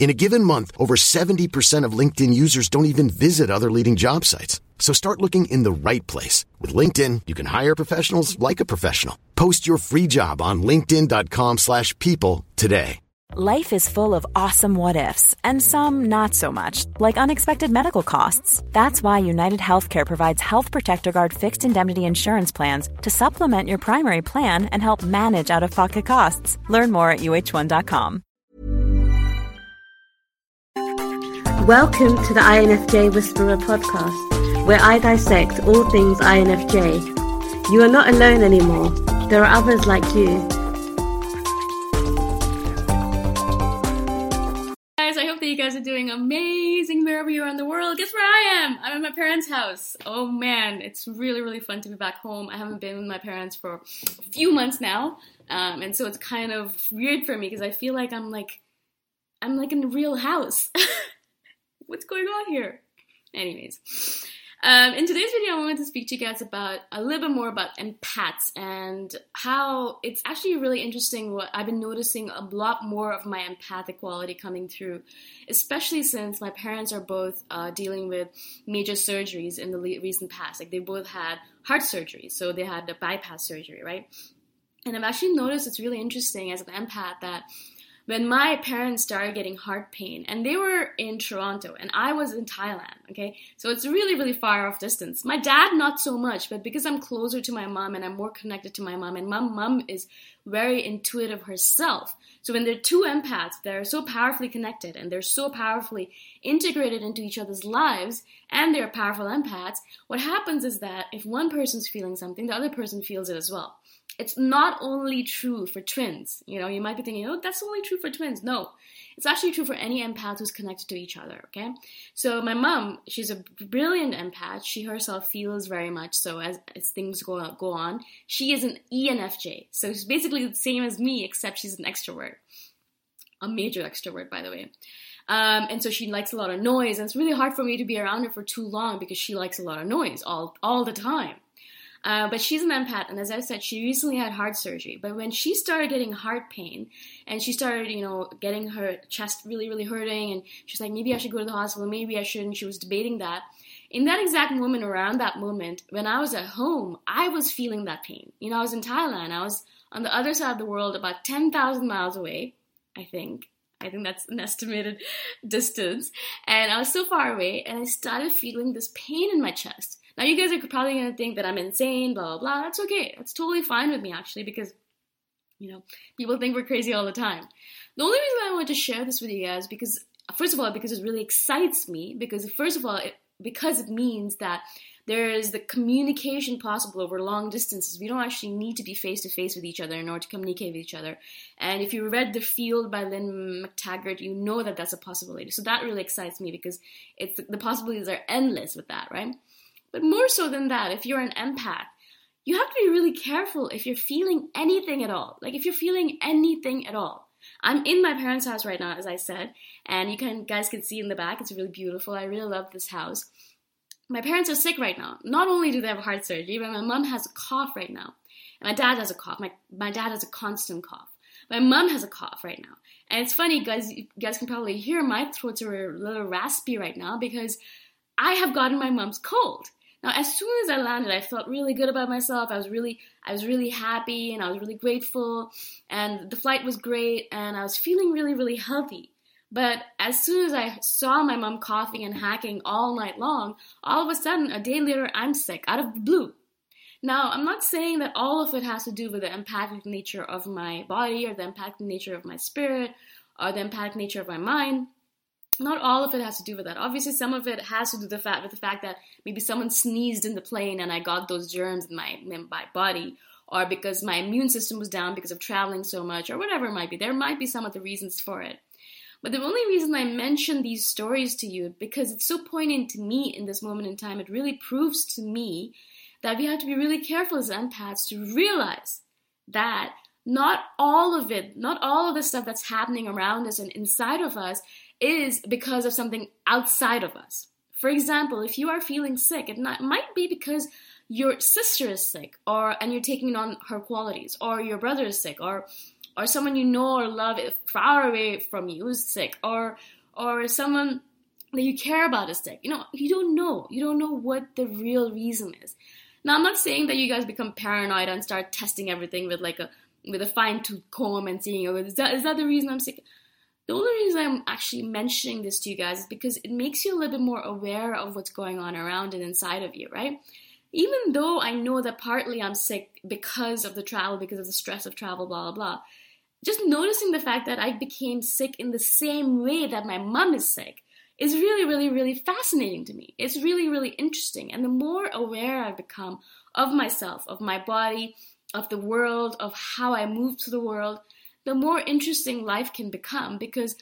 In a given month, over 70% of LinkedIn users don't even visit other leading job sites. So start looking in the right place. With LinkedIn, you can hire professionals like a professional. Post your free job on linkedin.com slash people today. Life is full of awesome what ifs, and some not so much, like unexpected medical costs. That's why United Healthcare provides Health Protector Guard fixed indemnity insurance plans to supplement your primary plan and help manage out of pocket costs. Learn more at uh1.com. Welcome to the INFJ Whisperer podcast, where I dissect all things INFJ. You are not alone anymore, there are others like you. Guys, I hope that you guys are doing amazing wherever you are in the world. Guess where I am? I'm at my parents' house. Oh man, it's really, really fun to be back home. I haven't been with my parents for a few months now, um, and so it's kind of weird for me because I feel like I'm like, I'm like in a real house. What's going on here? Anyways, um, in today's video, I wanted to speak to you guys about a little bit more about empaths and how it's actually really interesting. What I've been noticing a lot more of my empathic quality coming through, especially since my parents are both uh, dealing with major surgeries in the le- recent past. Like they both had heart surgery, so they had the bypass surgery, right? And I've actually noticed it's really interesting as an empath that when my parents started getting heart pain and they were in Toronto and I was in Thailand, okay? So it's really, really far off distance. My dad, not so much, but because I'm closer to my mom and I'm more connected to my mom, and my mom is very intuitive herself. So when they're two empaths they're so powerfully connected and they're so powerfully integrated into each other's lives and they're powerful empaths, what happens is that if one person's feeling something, the other person feels it as well it's not only true for twins. You know, you might be thinking, oh, that's only true for twins. No, it's actually true for any empath who's connected to each other. Okay, so my mom, she's a brilliant empath. She herself feels very much so as, as things go go on. She is an ENFJ, so she's basically the same as me, except she's an extrovert, a major extrovert, by the way. Um, and so she likes a lot of noise, and it's really hard for me to be around her for too long because she likes a lot of noise all all the time. Uh, but she's an empath, and as I said, she recently had heart surgery. But when she started getting heart pain, and she started, you know, getting her chest really, really hurting, and she's like, maybe I should go to the hospital, maybe I shouldn't. She was debating that. In that exact moment, around that moment, when I was at home, I was feeling that pain. You know, I was in Thailand. I was on the other side of the world, about 10,000 miles away, I think. I think that's an estimated distance. And I was so far away, and I started feeling this pain in my chest. Now, you guys are probably going to think that I'm insane, blah, blah, blah. That's okay. That's totally fine with me, actually, because, you know, people think we're crazy all the time. The only reason I wanted to share this with you guys because, first of all, because it really excites me, because, first of all, it, because it means that there is the communication possible over long distances. We don't actually need to be face to face with each other in order to communicate with each other. And if you read The Field by Lynne McTaggart, you know that that's a possibility. So that really excites me because it's the possibilities are endless with that, right? But more so than that, if you're an empath, you have to be really careful if you're feeling anything at all. Like if you're feeling anything at all. I'm in my parents' house right now, as I said, and you can guys can see in the back. It's really beautiful. I really love this house. My parents are sick right now. Not only do they have heart surgery, but my mom has a cough right now, and my dad has a cough. My my dad has a constant cough. My mom has a cough right now, and it's funny, guys. You guys can probably hear my throats are a little raspy right now because I have gotten my mom's cold. Now, as soon as I landed, I felt really good about myself. I was really, I was really happy, and I was really grateful. And the flight was great, and I was feeling really, really healthy. But as soon as I saw my mom coughing and hacking all night long, all of a sudden, a day later, I'm sick out of the blue. Now, I'm not saying that all of it has to do with the empathic nature of my body or the empathic nature of my spirit or the empathic nature of my mind not all of it has to do with that. Obviously, some of it has to do with the fact with the fact that maybe someone sneezed in the plane and I got those germs in my in my body, or because my immune system was down because of traveling so much, or whatever it might be. There might be some of the reasons for it. But the only reason I mention these stories to you because it's so poignant to me in this moment in time. It really proves to me that we have to be really careful as empaths to realize that not all of it, not all of the stuff that's happening around us and inside of us is because of something outside of us. For example, if you are feeling sick, it not, might be because your sister is sick, or and you're taking on her qualities, or your brother is sick, or or someone you know or love far away from you is sick, or or someone that you care about is sick. You know, you don't know. You don't know what the real reason is. Now, I'm not saying that you guys become paranoid and start testing everything with like a with a fine tooth comb and seeing, oh, is that is that the reason I'm sick? The only reason I'm actually mentioning this to you guys is because it makes you a little bit more aware of what's going on around and inside of you, right? Even though I know that partly I'm sick because of the travel, because of the stress of travel, blah, blah, blah, just noticing the fact that I became sick in the same way that my mom is sick is really, really, really fascinating to me. It's really, really interesting. And the more aware I've become of myself, of my body, of the world, of how I move to the world, the more interesting life can become because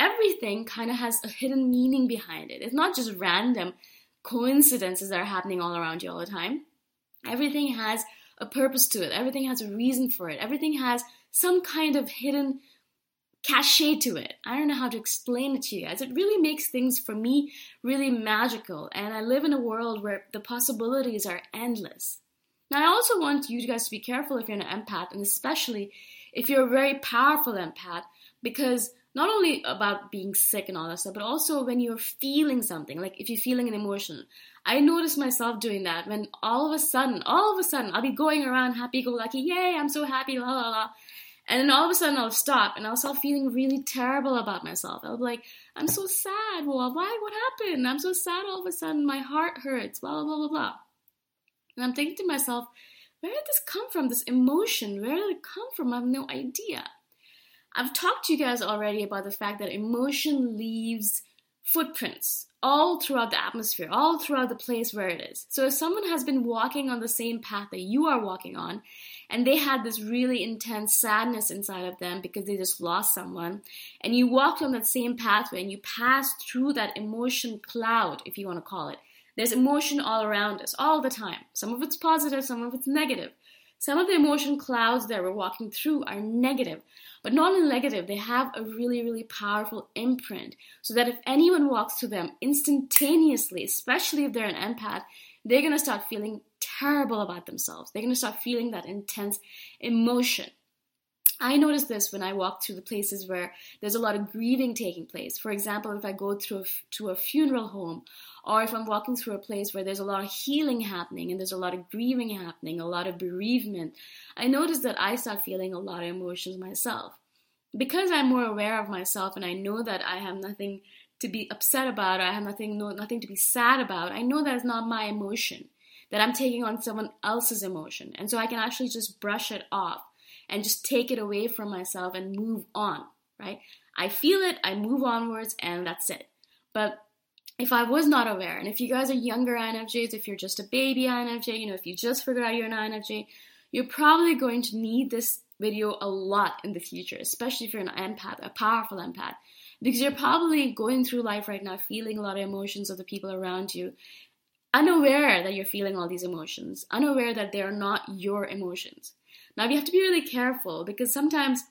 everything kind of has a hidden meaning behind it. It's not just random coincidences that are happening all around you all the time. Everything has a purpose to it, everything has a reason for it, everything has some kind of hidden cachet to it. I don't know how to explain it to you guys. It really makes things for me really magical, and I live in a world where the possibilities are endless. Now, I also want you guys to be careful if you're an empath, and especially if you're a very powerful empath, because not only about being sick and all that stuff, but also when you're feeling something, like if you're feeling an emotion. I notice myself doing that when all of a sudden, all of a sudden, I'll be going around happy go lucky, yay, I'm so happy, la la la. And then all of a sudden I'll stop and I'll start feeling really terrible about myself. I'll be like, I'm so sad. Well, why? What happened? I'm so sad all of a sudden. My heart hurts. Blah, blah, blah, blah. And I'm thinking to myself, where did this come from? This emotion, where did it come from? I have no idea. I've talked to you guys already about the fact that emotion leaves footprints all throughout the atmosphere, all throughout the place where it is. So if someone has been walking on the same path that you are walking on, and they had this really intense sadness inside of them because they just lost someone, and you walked on that same pathway and you passed through that emotion cloud, if you want to call it, there's emotion all around us, all the time. Some of it's positive, some of it's negative. Some of the emotion clouds that we're walking through are negative, but not only negative, they have a really, really powerful imprint. So that if anyone walks through them instantaneously, especially if they're an empath, they're gonna start feeling terrible about themselves. They're to start feeling that intense emotion. I notice this when I walk through the places where there's a lot of grieving taking place. For example, if I go through to a funeral home, or if I'm walking through a place where there's a lot of healing happening and there's a lot of grieving happening, a lot of bereavement, I notice that I start feeling a lot of emotions myself. Because I'm more aware of myself and I know that I have nothing to be upset about, I have nothing, no, nothing to be sad about, I know that it's not my emotion, that I'm taking on someone else's emotion. And so I can actually just brush it off and just take it away from myself and move on, right? I feel it, I move onwards, and that's it. But if I was not aware, and if you guys are younger INFJs, if you're just a baby INFJ, you know, if you just figured out you're an INFJ, you're probably going to need this video a lot in the future, especially if you're an empath, a powerful empath, because you're probably going through life right now feeling a lot of emotions of the people around you, unaware that you're feeling all these emotions, unaware that they're not your emotions. Now, we have to be really careful because sometimes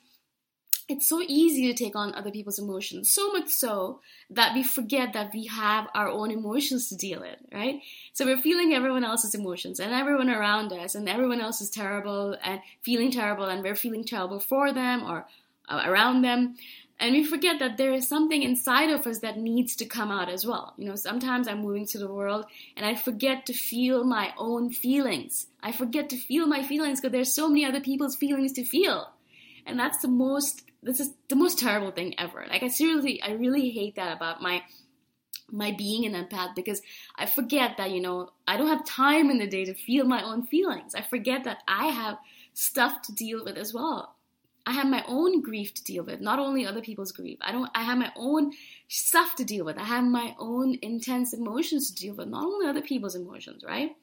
it's so easy to take on other people's emotions, so much so that we forget that we have our own emotions to deal with, right? So we're feeling everyone else's emotions and everyone around us, and everyone else is terrible and feeling terrible, and we're feeling terrible for them or uh, around them. And we forget that there is something inside of us that needs to come out as well. You know, sometimes I'm moving to the world and I forget to feel my own feelings. I forget to feel my feelings because there's so many other people's feelings to feel. And that's the most this is the most terrible thing ever. Like I seriously I really hate that about my my being an empath because I forget that, you know, I don't have time in the day to feel my own feelings. I forget that I have stuff to deal with as well. I have my own grief to deal with, not only other people's grief. I don't I have my own stuff to deal with. I have my own intense emotions to deal with, not only other people's emotions, right?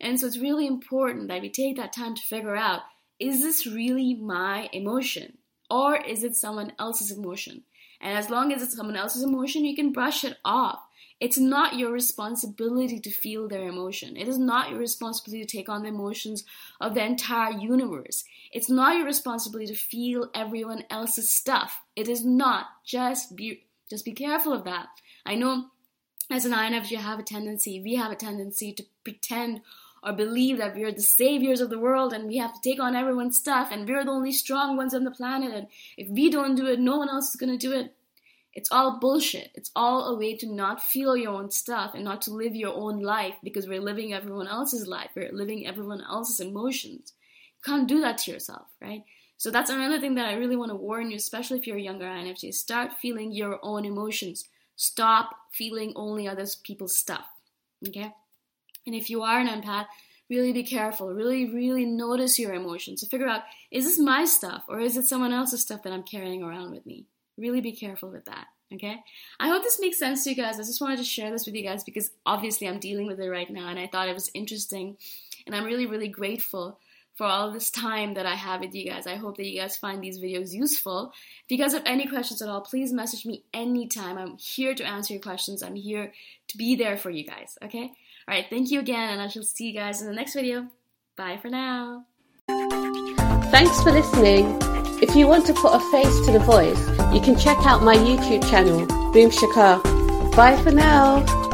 And so it's really important that we take that time to figure out is this really my emotion or is it someone else's emotion? And as long as it's someone else's emotion, you can brush it off. It's not your responsibility to feel their emotion. It is not your responsibility to take on the emotions of the entire universe. It's not your responsibility to feel everyone else's stuff. It is not. Just be just be careful of that. I know as an INFJ you have a tendency, we have a tendency to pretend or believe that we're the saviors of the world and we have to take on everyone's stuff and we're the only strong ones on the planet and if we don't do it, no one else is going to do it. It's all bullshit. It's all a way to not feel your own stuff and not to live your own life because we're living everyone else's life. We're living everyone else's emotions. You can't do that to yourself, right? So that's another thing that I really want to warn you, especially if you're a younger INFJ. Start feeling your own emotions. Stop feeling only other people's stuff. Okay? And if you are an empath, really be careful. Really, really notice your emotions. To figure out is this my stuff or is it someone else's stuff that I'm carrying around with me? Really be careful with that. Okay? I hope this makes sense to you guys. I just wanted to share this with you guys because obviously I'm dealing with it right now and I thought it was interesting. And I'm really, really grateful for all this time that I have with you guys. I hope that you guys find these videos useful. If you guys have any questions at all, please message me anytime. I'm here to answer your questions. I'm here to be there for you guys. Okay? All right, thank you again, and I shall see you guys in the next video. Bye for now. Thanks for listening. If you want to put a face to the voice, you can check out my YouTube channel, Boom Shikha. Bye for now.